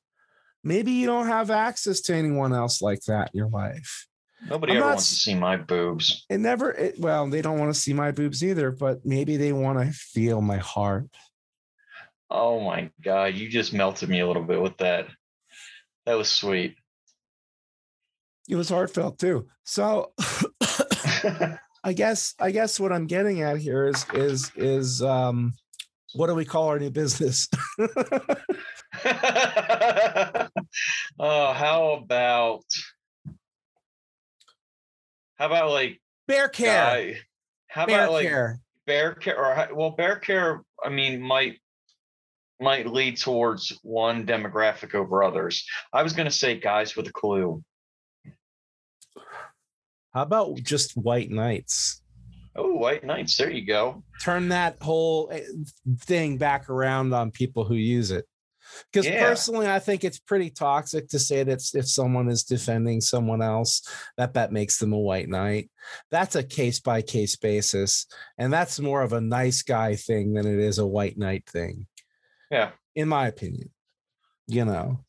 maybe you don't have access to anyone else like that in your life. Nobody I'm ever not, wants to see my boobs. It never, it, well, they don't want to see my boobs either, but maybe they want to feel my heart. Oh my God. You just melted me a little bit with that. That was sweet. It was heartfelt too. So I guess, I guess what I'm getting at here is, is, is, um, what do we call our new business? oh, how about how about like bear care? how bear about like care. bear care or well, bear care? I mean, might might lead towards one demographic over others. I was going to say guys with a clue. How about just white knights? Oh, white knights. There you go. Turn that whole eh, thing back around on people who use it. Because yeah. personally, I think it's pretty toxic to say that if someone is defending someone else, that that makes them a white knight. That's a case by case basis, and that's more of a nice guy thing than it is a white knight thing. Yeah, in my opinion, you know.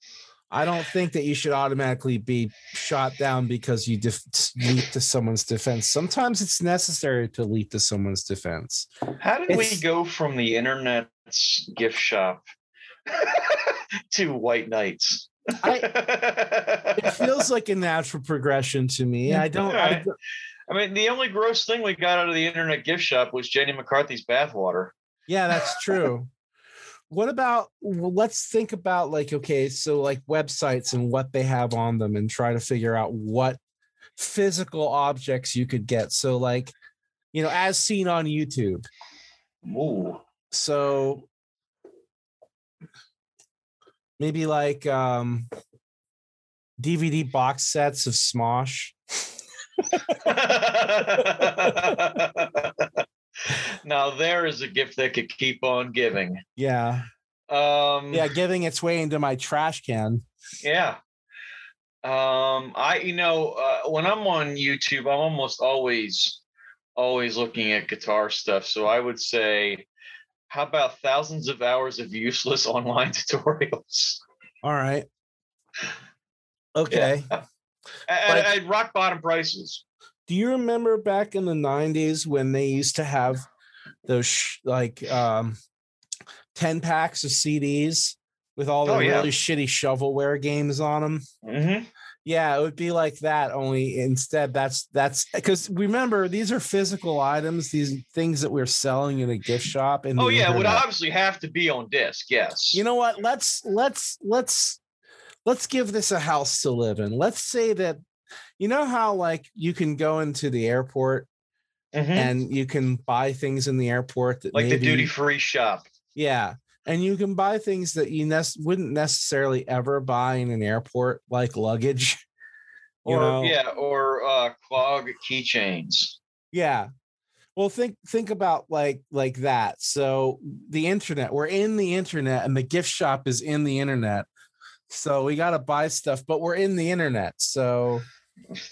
I don't think that you should automatically be shot down because you def- leap to someone's defense. Sometimes it's necessary to leap to someone's defense. How did it's, we go from the internet's gift shop to white knights? I, it feels like a natural progression to me. I don't, I don't. I mean, the only gross thing we got out of the internet gift shop was Jenny McCarthy's bathwater. Yeah, that's true what about well, let's think about like okay so like websites and what they have on them and try to figure out what physical objects you could get so like you know as seen on youtube Ooh. so maybe like um dvd box sets of smosh now there is a gift that could keep on giving. Yeah. Um yeah, giving its way into my trash can. Yeah. Um I you know, uh, when I'm on YouTube, I'm almost always always looking at guitar stuff. So I would say how about thousands of hours of useless online tutorials? All right. Okay. Yeah. At, at, at rock bottom prices do you remember back in the 90s when they used to have those sh- like um 10 packs of CDs with all the oh, yeah. really shitty shovelware games on them? Mm-hmm. Yeah, it would be like that. Only instead, that's that's because remember these are physical items, these things that we're selling in a gift shop. And oh yeah, internet. would obviously have to be on disc. Yes. You know what? Let's let's let's let's give this a house to live in. Let's say that you know how like you can go into the airport mm-hmm. and you can buy things in the airport that like maybe, the duty free shop. Yeah. And you can buy things that you ne- wouldn't necessarily ever buy in an airport, like luggage. or know? yeah, or uh clog keychains. Yeah. Well, think think about like like that. So the internet, we're in the internet, and the gift shop is in the internet. So we got to buy stuff, but we're in the internet. So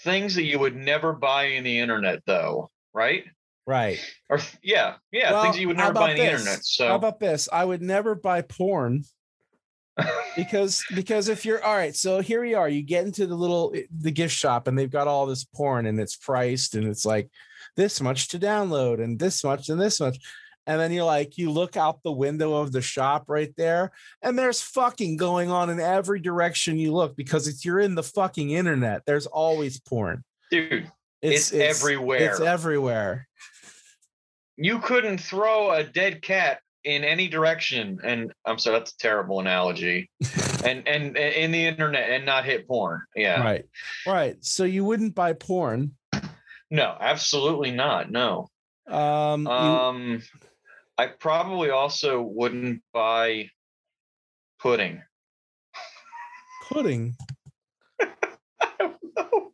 things that you would never buy in the internet, though, right? Right. Or yeah, yeah, well, things you would never buy on the internet. So how about this? I would never buy porn because because if you're all right, so here we are. You get into the little eh, the gift shop and they've got all this porn and it's priced and it's like this much to download and this much and this much. And then you're like, you look out the window of the shop right there, and there's fucking going on in every direction you look because it's you're in the fucking internet. There's always porn. Dude, it's, it's, it's everywhere. It's everywhere. You couldn't throw a dead cat in any direction. And i'm sorry that's a terrible analogy. And, and, and in the internet and not hit porn. Yeah. Right. Right. So you wouldn't buy porn? No absolutely not. No. Um um you... i probably also wouldn't buy pudding. Pudding i don't know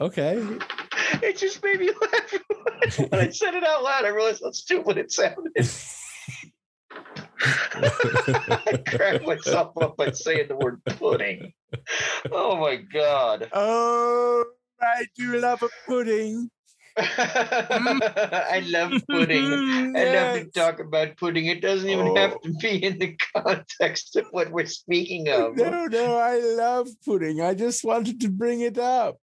okay it just made me laugh when I said it out loud. I realized how stupid it sounded. I cracked myself up by saying the word pudding. Oh my god. Oh, I do love a pudding. I love pudding. yes. I love to talk about pudding. It doesn't even oh. have to be in the context of what we're speaking of. No, no, I love pudding. I just wanted to bring it up.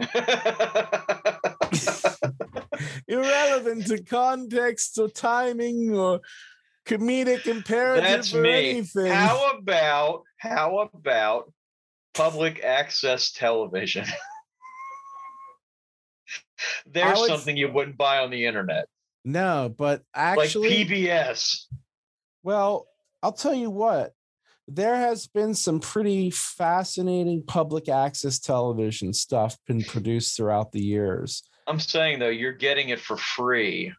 Irrelevant to context or timing or comedic imperative That's or me. anything. How about how about public access television? There's would, something you wouldn't buy on the internet. No, but actually like PBS. Well, I'll tell you what there has been some pretty fascinating public access television stuff been produced throughout the years. I'm saying though, you're getting it for free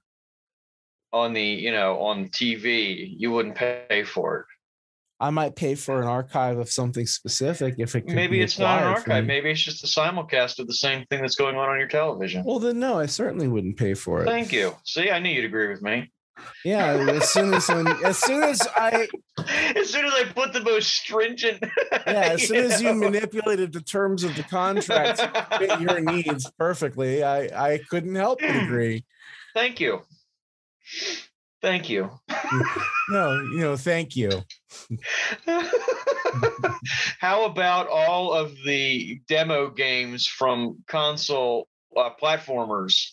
on the, you know, on TV. You wouldn't pay for it. I might pay for an archive of something specific if it maybe it's not an archive. Maybe it's just a simulcast of the same thing that's going on on your television. Well, then no, I certainly wouldn't pay for it. Thank you. See, I knew you'd agree with me. Yeah, as soon as when, as soon as I as soon as I put the most stringent Yeah, as soon as know. you manipulated the terms of the contract to fit your needs perfectly, I I couldn't help but agree. Thank you. Thank you. no, you know, thank you. How about all of the demo games from console uh, platformers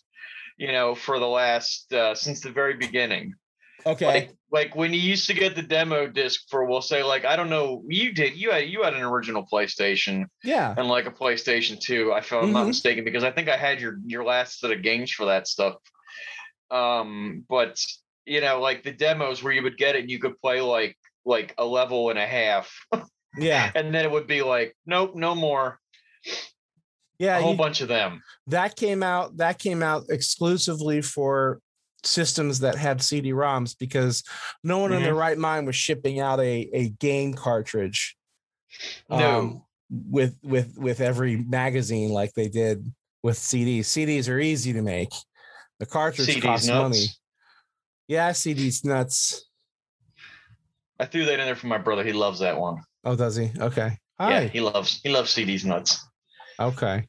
you know, for the last uh, since the very beginning. Okay. Like, like when you used to get the demo disc for, we'll say, like I don't know, you did. You had you had an original PlayStation. Yeah. And like a PlayStation Two, if I'm mm-hmm. not mistaken, because I think I had your your last set of games for that stuff. Um, but you know, like the demos where you would get it and you could play like like a level and a half. yeah. and then it would be like, nope, no more. Yeah, a whole you, bunch of them. That came out. That came out exclusively for systems that had CD-ROMs because no one mm-hmm. in their mm-hmm. right mind was shipping out a a game cartridge. No. Um, with with with every magazine like they did with CDs. CDs are easy to make. The cartridge CDs costs nuts. money. Yeah, CDs nuts. I threw that in there for my brother. He loves that one. Oh, does he? Okay. Hi. Yeah, he loves he loves CDs nuts. Okay.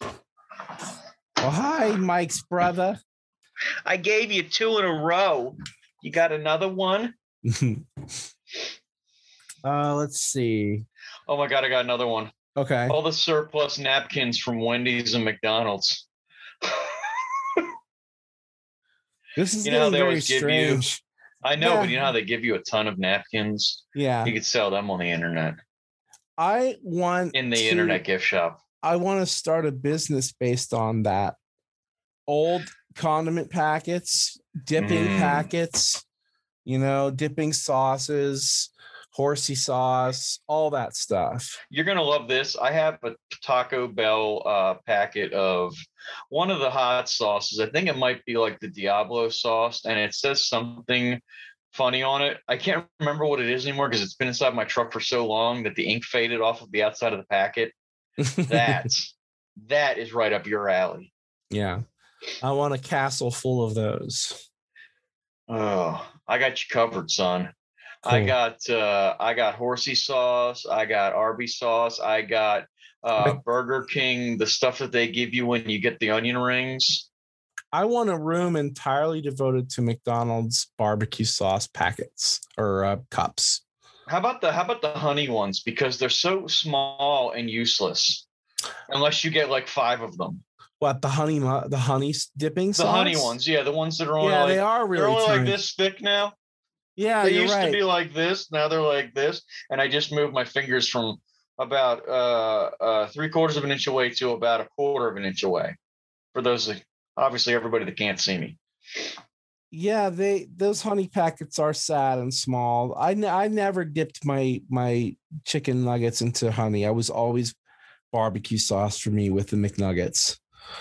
Well, hi, Mike's brother. I gave you two in a row. You got another one? uh, let's see. Oh my god, I got another one. Okay. All the surplus napkins from Wendy's and McDonald's. this is you know they always strange. You, I know, yeah. but you know how they give you a ton of napkins? Yeah. You could sell them on the internet. I want in the to, internet gift shop. I want to start a business based on that. Old condiment packets, dipping mm. packets, you know, dipping sauces, horsey sauce, all that stuff. You're gonna love this. I have a Taco Bell uh, packet of one of the hot sauces. I think it might be like the Diablo sauce, and it says something funny on it. I can't remember what it is anymore because it's been inside my truck for so long that the ink faded off of the outside of the packet. That's that is right up your alley. Yeah. I want a castle full of those. Oh, I got you covered, son. Cool. I got uh I got horsey sauce, I got Arby sauce, I got uh Burger King, the stuff that they give you when you get the onion rings. I want a room entirely devoted to McDonald's barbecue sauce packets or uh, cups. How about the how about the honey ones? Because they're so small and useless, unless you get like five of them. What the honey the honey dipping the sauce? honey ones? Yeah, the ones that are only yeah, like, they are really they're only like this thick now. Yeah, they used right. to be like this. Now they're like this, and I just moved my fingers from about uh, uh, three quarters of an inch away to about a quarter of an inch away. For those, obviously, everybody that can't see me. Yeah, they those honey packets are sad and small. I I never dipped my my chicken nuggets into honey. I was always barbecue sauce for me with the McNuggets.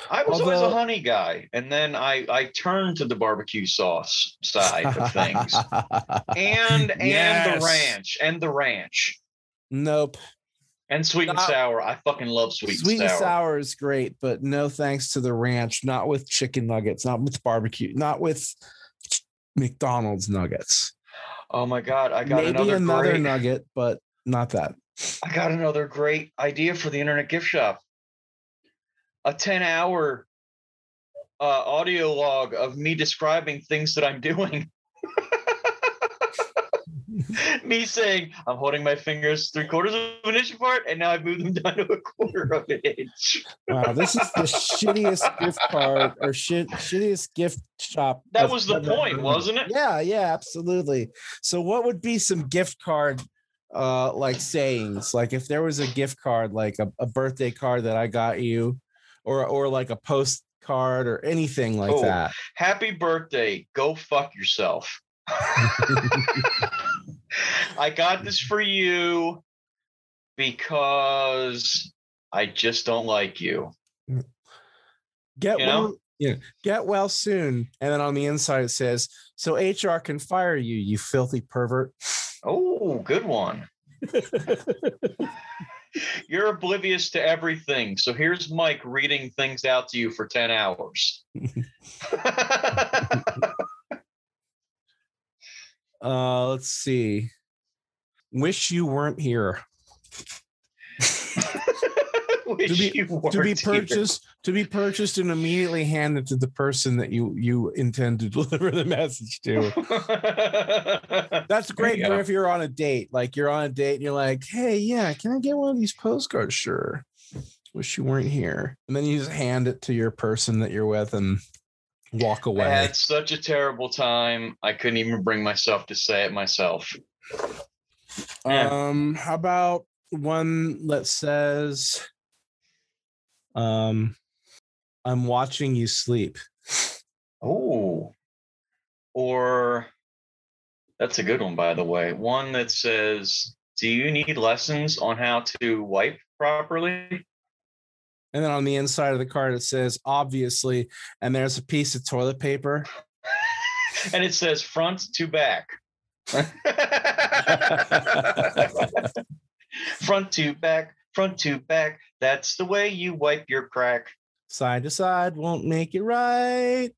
I was Although, always a honey guy, and then I I turned to the barbecue sauce side of things, and and yes. the ranch and the ranch. Nope. And sweet not, and sour. I fucking love sweet, sweet and sour. Sweet and sour is great, but no thanks to the ranch. Not with chicken nuggets. Not with barbecue. Not with McDonald's nuggets. Oh my god! I got maybe another, another great, nugget, but not that. I got another great idea for the internet gift shop a 10 hour uh, audio log of me describing things that I'm doing. me saying I'm holding my fingers three quarters of an inch apart, and now I've moved them down to a quarter of an inch. wow, this is the shittiest gift card or shit shittiest gift shop. That was the point, wasn't it? Yeah, yeah, absolutely. So, what would be some gift card uh like sayings? Like if there was a gift card, like a, a birthday card that I got you or or like a postcard or anything like oh, that. Happy birthday. Go fuck yourself. I got this for you because I just don't like you. Mm. Get you well, know? yeah, get well soon. And then on the inside it says, "So HR can fire you, you filthy pervert." Oh, good one. You're oblivious to everything. So here's Mike reading things out to you for 10 hours. uh, let's see. Wish you weren't here. to be, to be purchased here. to be purchased and immediately handed to the person that you you intend to deliver the message to. That's great for if you're on a date. Like you're on a date and you're like, hey, yeah, can I get one of these postcards? Sure. Wish you weren't here. And then you just hand it to your person that you're with and walk away. I had such a terrible time. I couldn't even bring myself to say it myself. Um, how about one that says um, I'm watching you sleep. Oh, or that's a good one, by the way. One that says, Do you need lessons on how to wipe properly? And then on the inside of the card, it says, Obviously, and there's a piece of toilet paper. and it says, Front to back. front to back, front to back. That's the way you wipe your crack. Side to side won't make it right.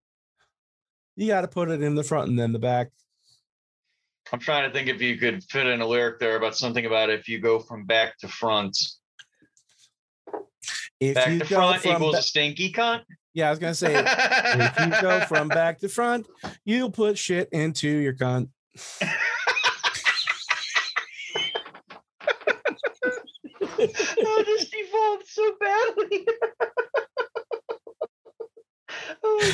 You got to put it in the front and then the back. I'm trying to think if you could fit in a lyric there about something about if you go from back to front. If back to front equals ba- a stinky cunt. Yeah, I was gonna say if you go from back to front, you put shit into your cunt. oh, this devolved so badly. oh my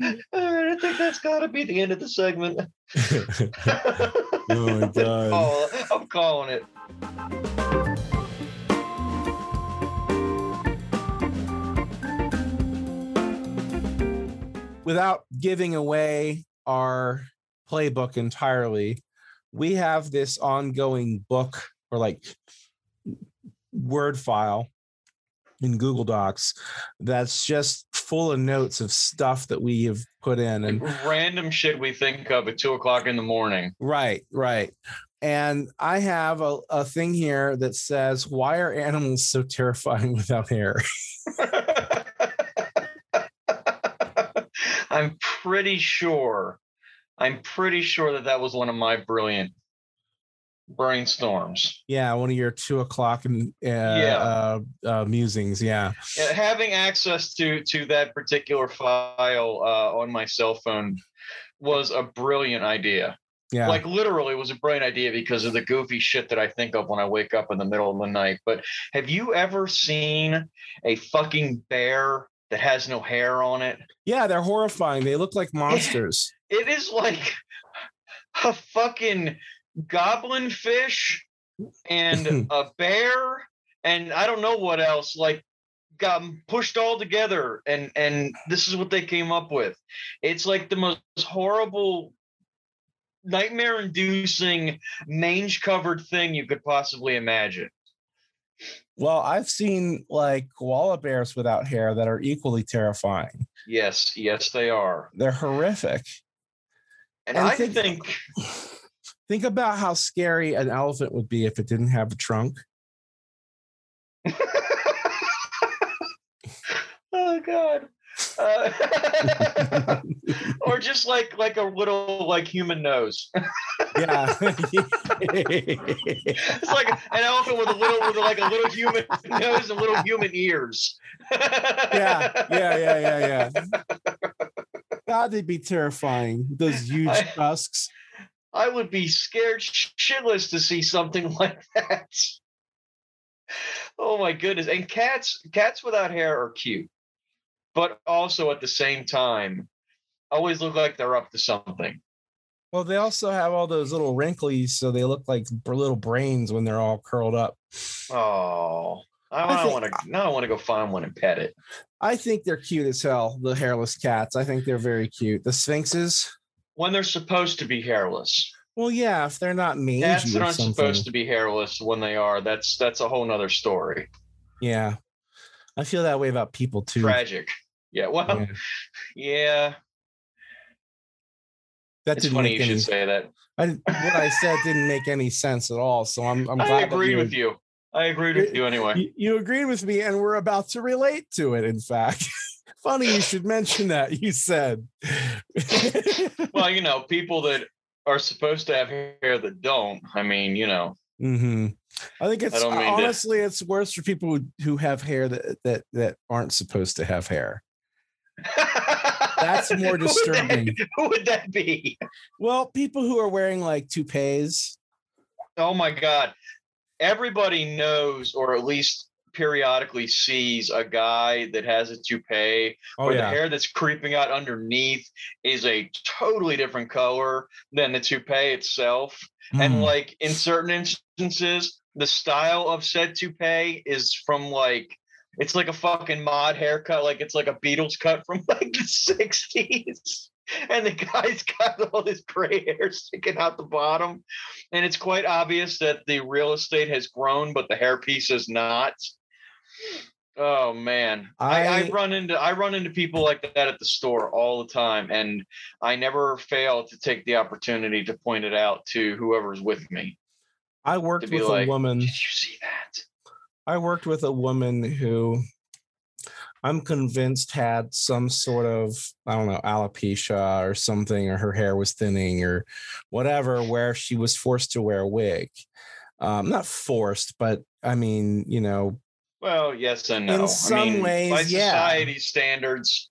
god! All right, I think that's got to be the end of the segment. oh my god! I'm calling it. Without giving away our playbook entirely, we have this ongoing book or like Word file in Google Docs that's just full of notes of stuff that we have put in and random shit we think of at two o'clock in the morning. Right, right. And I have a, a thing here that says, Why are animals so terrifying without hair? I'm pretty sure, I'm pretty sure that that was one of my brilliant brainstorms. Yeah, one of your two o'clock and uh, yeah. Uh, uh, musings. Yeah. yeah. having access to to that particular file uh, on my cell phone was a brilliant idea. Yeah. Like literally was a brilliant idea because of the goofy shit that I think of when I wake up in the middle of the night. But have you ever seen a fucking bear that has no hair on it? Yeah, they're horrifying. They look like monsters. it is like a fucking goblin fish and a bear and I don't know what else like got pushed all together and and this is what they came up with. It's like the most horrible nightmare inducing mange covered thing you could possibly imagine. Well, I've seen like koala bears without hair that are equally terrifying. Yes, yes, they are. They're horrific. And, and I think, think think about how scary an elephant would be if it didn't have a trunk. oh God. Uh, or just like like a little like human nose. yeah, it's like an elephant with a little with like a little human nose and little human ears. yeah, yeah, yeah, yeah, yeah. God, they'd be terrifying. Those huge I, tusks. I would be scared shitless to see something like that. Oh my goodness! And cats, cats without hair are cute but also at the same time always look like they're up to something. Well, they also have all those little wrinklies, so they look like little brains when they're all curled up. Oh, I, I want to now. I want to go find one and pet it. I think they're cute as hell. The hairless cats. I think they're very cute. The sphynxes. When they're supposed to be hairless. Well, yeah, if they're not mangy. Cats that aren't something. supposed to be hairless when they are. That's that's a whole nother story. Yeah, I feel that way about people too. Tragic. Yeah. Well, yeah. yeah. That it's funny you any, should say that. I, what I said didn't make any sense at all. So I'm, I'm glad I agreed with you. I agreed with you anyway. You, you agreed with me, and we're about to relate to it. In fact, funny you should mention that. You said. well, you know, people that are supposed to have hair that don't. I mean, you know. Mm-hmm. I think it's I honestly to... it's worse for people who, who have hair that that that aren't supposed to have hair. That's more disturbing. Who would, that, who would that be? Well, people who are wearing like toupees. Oh my God. Everybody knows, or at least periodically sees a guy that has a toupee oh, where yeah. the hair that's creeping out underneath is a totally different color than the toupee itself. Mm. And like in certain instances, the style of said toupee is from like it's like a fucking mod haircut, like it's like a Beatles cut from like the 60s. And the guy's got all this gray hair sticking out the bottom. And it's quite obvious that the real estate has grown, but the hairpiece is not. Oh man. I, I, I run into I run into people like that at the store all the time. And I never fail to take the opportunity to point it out to whoever's with me. I worked with like, a woman. Did you see that? I worked with a woman who I'm convinced had some sort of, I don't know, alopecia or something, or her hair was thinning or whatever, where she was forced to wear a wig. Um, not forced, but I mean, you know. Well, yes and no. In some I mean, ways, by society yeah. standards,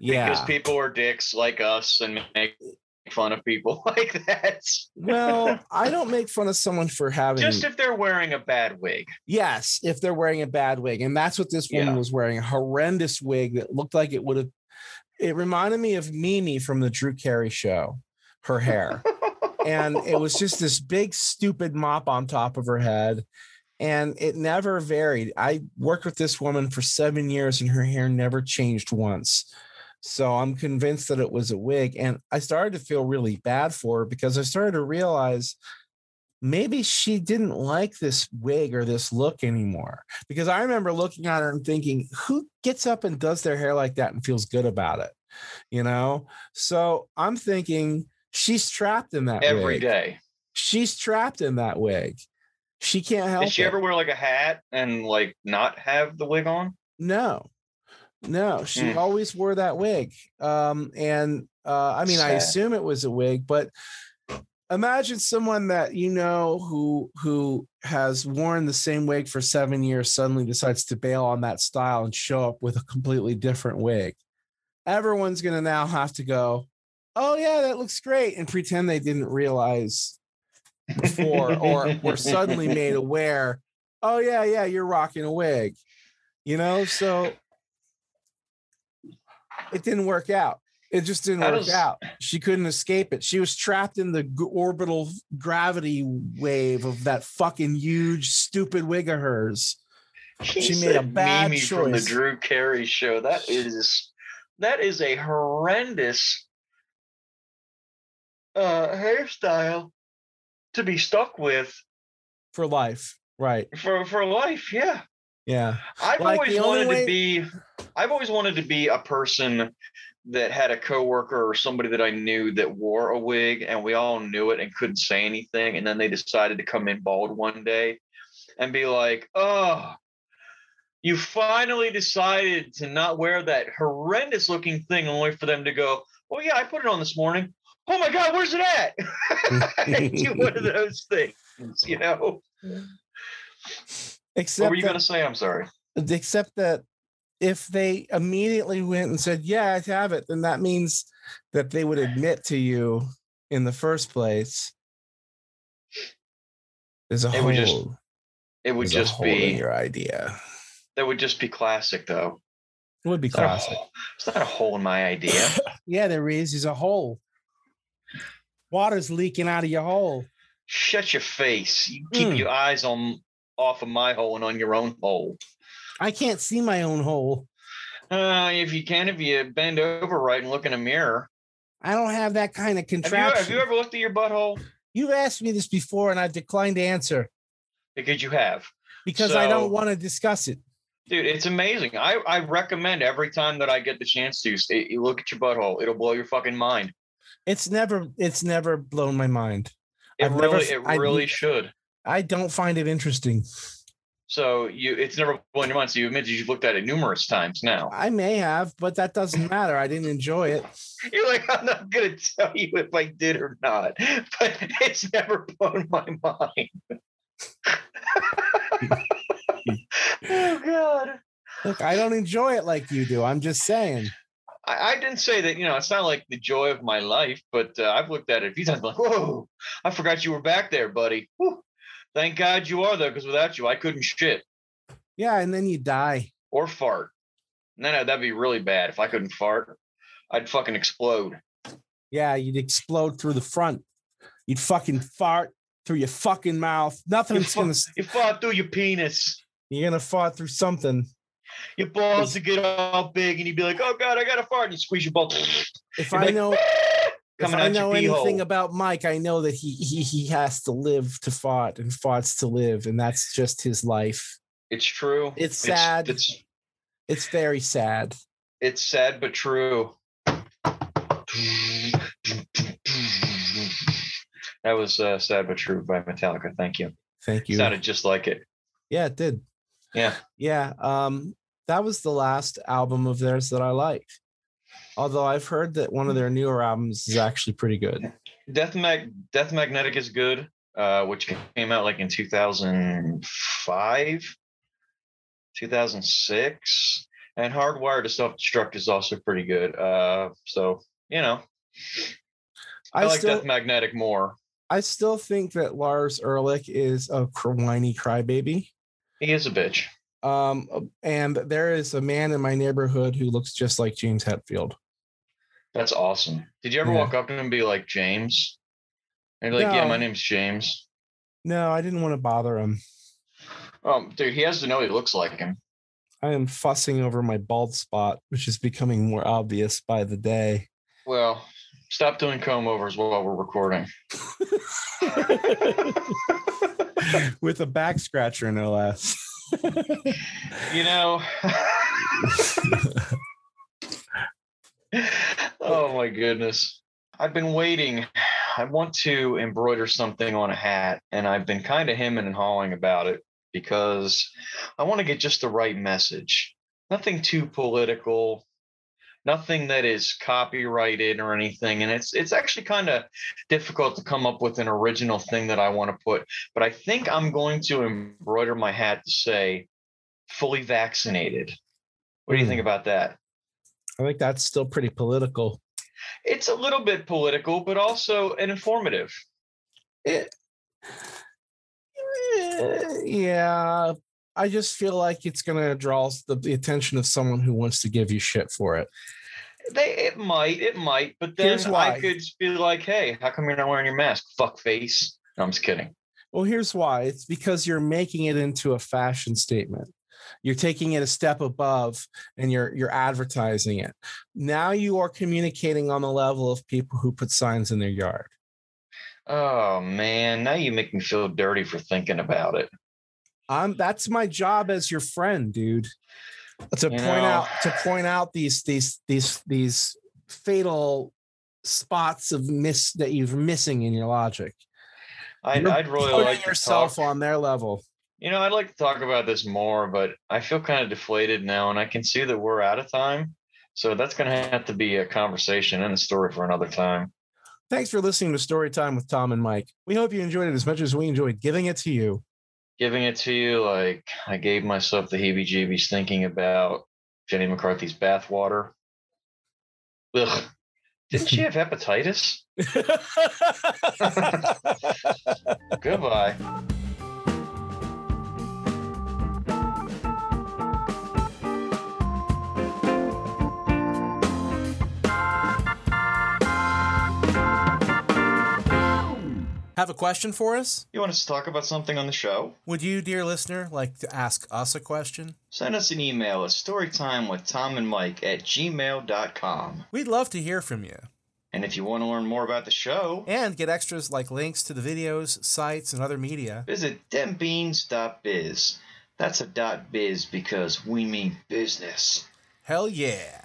yeah. because people are dicks like us and make fun of people like that. well, I don't make fun of someone for having just if they're wearing a bad wig. Yes, if they're wearing a bad wig. And that's what this woman yeah. was wearing a horrendous wig that looked like it would have it reminded me of Mimi from the Drew Carey show, her hair. and it was just this big stupid mop on top of her head and it never varied. I worked with this woman for 7 years and her hair never changed once. So I'm convinced that it was a wig. And I started to feel really bad for her because I started to realize maybe she didn't like this wig or this look anymore. Because I remember looking at her and thinking, who gets up and does their hair like that and feels good about it? You know? So I'm thinking she's trapped in that every wig. day. She's trapped in that wig. She can't help. Did she it. ever wear like a hat and like not have the wig on? No, no, she mm. always wore that wig. Um, and uh, I mean. I assume it was a wig, but imagine someone that you know who who has worn the same wig for seven years suddenly decides to bail on that style and show up with a completely different wig everyone's going to now have to go oh yeah that looks great and pretend they didn't realize before or were suddenly made aware oh yeah yeah you're rocking a wig you know so it didn't work out it just didn't that work was, out. She couldn't escape it. She was trapped in the g- orbital gravity wave of that fucking huge, stupid wig of hers. she made a bad Mimi choice. from the Drew Carey show. That is that is a horrendous uh, hairstyle to be stuck with for life. Right. For for life, yeah. Yeah. I've like always wanted way... to be I've always wanted to be a person that had a coworker or somebody that I knew that wore a wig and we all knew it and couldn't say anything. And then they decided to come in bald one day and be like, oh, you finally decided to not wear that horrendous looking thing only for them to go, oh, yeah, I put it on this morning. Oh my God, where's it at? do one of those things, you know? Except what were you going to say? I'm sorry. Except that if they immediately went and said, "Yeah, I have it," then that means that they would admit to you in the first place. There's a it hole. Would just, it would just be your idea. That would just be classic, though. It would be it's classic. Not it's not a hole in my idea. yeah, there is. There's a hole. Water's leaking out of your hole. Shut your face. You keep mm. your eyes on off of my hole and on your own hole. I can't see my own hole. Uh, if you can, if you bend over right and look in a mirror. I don't have that kind of contraption. Have you, have you ever looked at your butthole? You've asked me this before, and I've declined to answer. Because you have. Because so, I don't want to discuss it. Dude, it's amazing. I, I recommend every time that I get the chance to stay, you look at your butthole. It'll blow your fucking mind. It's never it's never blown my mind. It I've really never, it really I, should. I don't find it interesting. So you, it's never blown your mind. So you admitted you've looked at it numerous times now. I may have, but that doesn't matter. I didn't enjoy it. You're like, I'm not going to tell you if I did or not, but it's never blown my mind. oh God. Look, I don't enjoy it like you do. I'm just saying. I, I, didn't say that, you know, it's not like the joy of my life, but uh, I've looked at it a few times like, whoa, I forgot you were back there, buddy. Whew. Thank God you are there, because without you, I couldn't shit. Yeah, and then you die. Or fart. No, no, that'd be really bad. If I couldn't fart, I'd fucking explode. Yeah, you'd explode through the front. You'd fucking fart through your fucking mouth. Nothing's you gonna. You fart through your penis. You're gonna fart through something. Your balls to get all big, and you'd be like, "Oh God, I got to fart!" And you squeeze your balls. If You're I like, know, ah! If I know anything about Mike, I know that he he he has to live to fart and farts to live, and that's just his life. It's true. It's sad. It's, it's, it's very sad. It's sad but true. That was uh, sad but true by Metallica. Thank you. Thank you. It sounded just like it. Yeah, it did. Yeah. Yeah. Um, that was the last album of theirs that I liked. Although I've heard that one of their newer albums is actually pretty good. Death Mag Death Magnetic is good, uh, which came out like in 2005, 2006. And Hardwired to Self Destruct is also pretty good. Uh, so, you know, I, I like still, Death Magnetic more. I still think that Lars Ulrich is a whiny crybaby. He is a bitch. Um, and there is a man in my neighborhood who looks just like James Hetfield. That's awesome. Did you ever yeah. walk up to him and be like, James? And you're like, no. yeah, my name's James. No, I didn't want to bother him. Um, dude, he has to know he looks like him. I am fussing over my bald spot, which is becoming more obvious by the day. Well, stop doing comb overs while we're recording. With a back scratcher, no less. you know. oh my goodness. I've been waiting. I want to embroider something on a hat, and I've been kind of hemming and hawing about it because I want to get just the right message. Nothing too political, nothing that is copyrighted or anything and it's it's actually kind of difficult to come up with an original thing that i want to put but i think i'm going to embroider my hat to say fully vaccinated what do you think hmm. about that i think that's still pretty political it's a little bit political but also an informative it, eh, yeah I just feel like it's going to draw the, the, attention of someone who wants to give you shit for it. They it might it might, but then I could be like, hey, how come you're not wearing your mask? Fuck face. No, I'm just kidding. Well, here's why. It's because you're making it into a fashion statement. You're taking it a step above and you're you're advertising it. Now you are communicating on the level of people who put signs in their yard. Oh man, now you make me feel dirty for thinking about it. I'm that's my job as your friend, dude. To you point know. out to point out these these these these fatal spots of miss that you're missing in your logic. I'd, I'd really like yourself on their level. You know, I'd like to talk about this more, but I feel kind of deflated now, and I can see that we're out of time. So that's going to have to be a conversation and a story for another time. Thanks for listening to Story Time with Tom and Mike. We hope you enjoyed it as much as we enjoyed giving it to you giving it to you, like I gave myself the heebie-jeebies thinking about Jenny McCarthy's bathwater. Ugh. Didn't she have hepatitis? Goodbye. Have a question for us? You want us to talk about something on the show? Would you, dear listener, like to ask us a question? Send us an email at storytime with Tom and Mike at gmail.com. We'd love to hear from you. And if you want to learn more about the show and get extras like links to the videos, sites, and other media, visit dembeans.biz. That's a dot biz because we mean business. Hell yeah.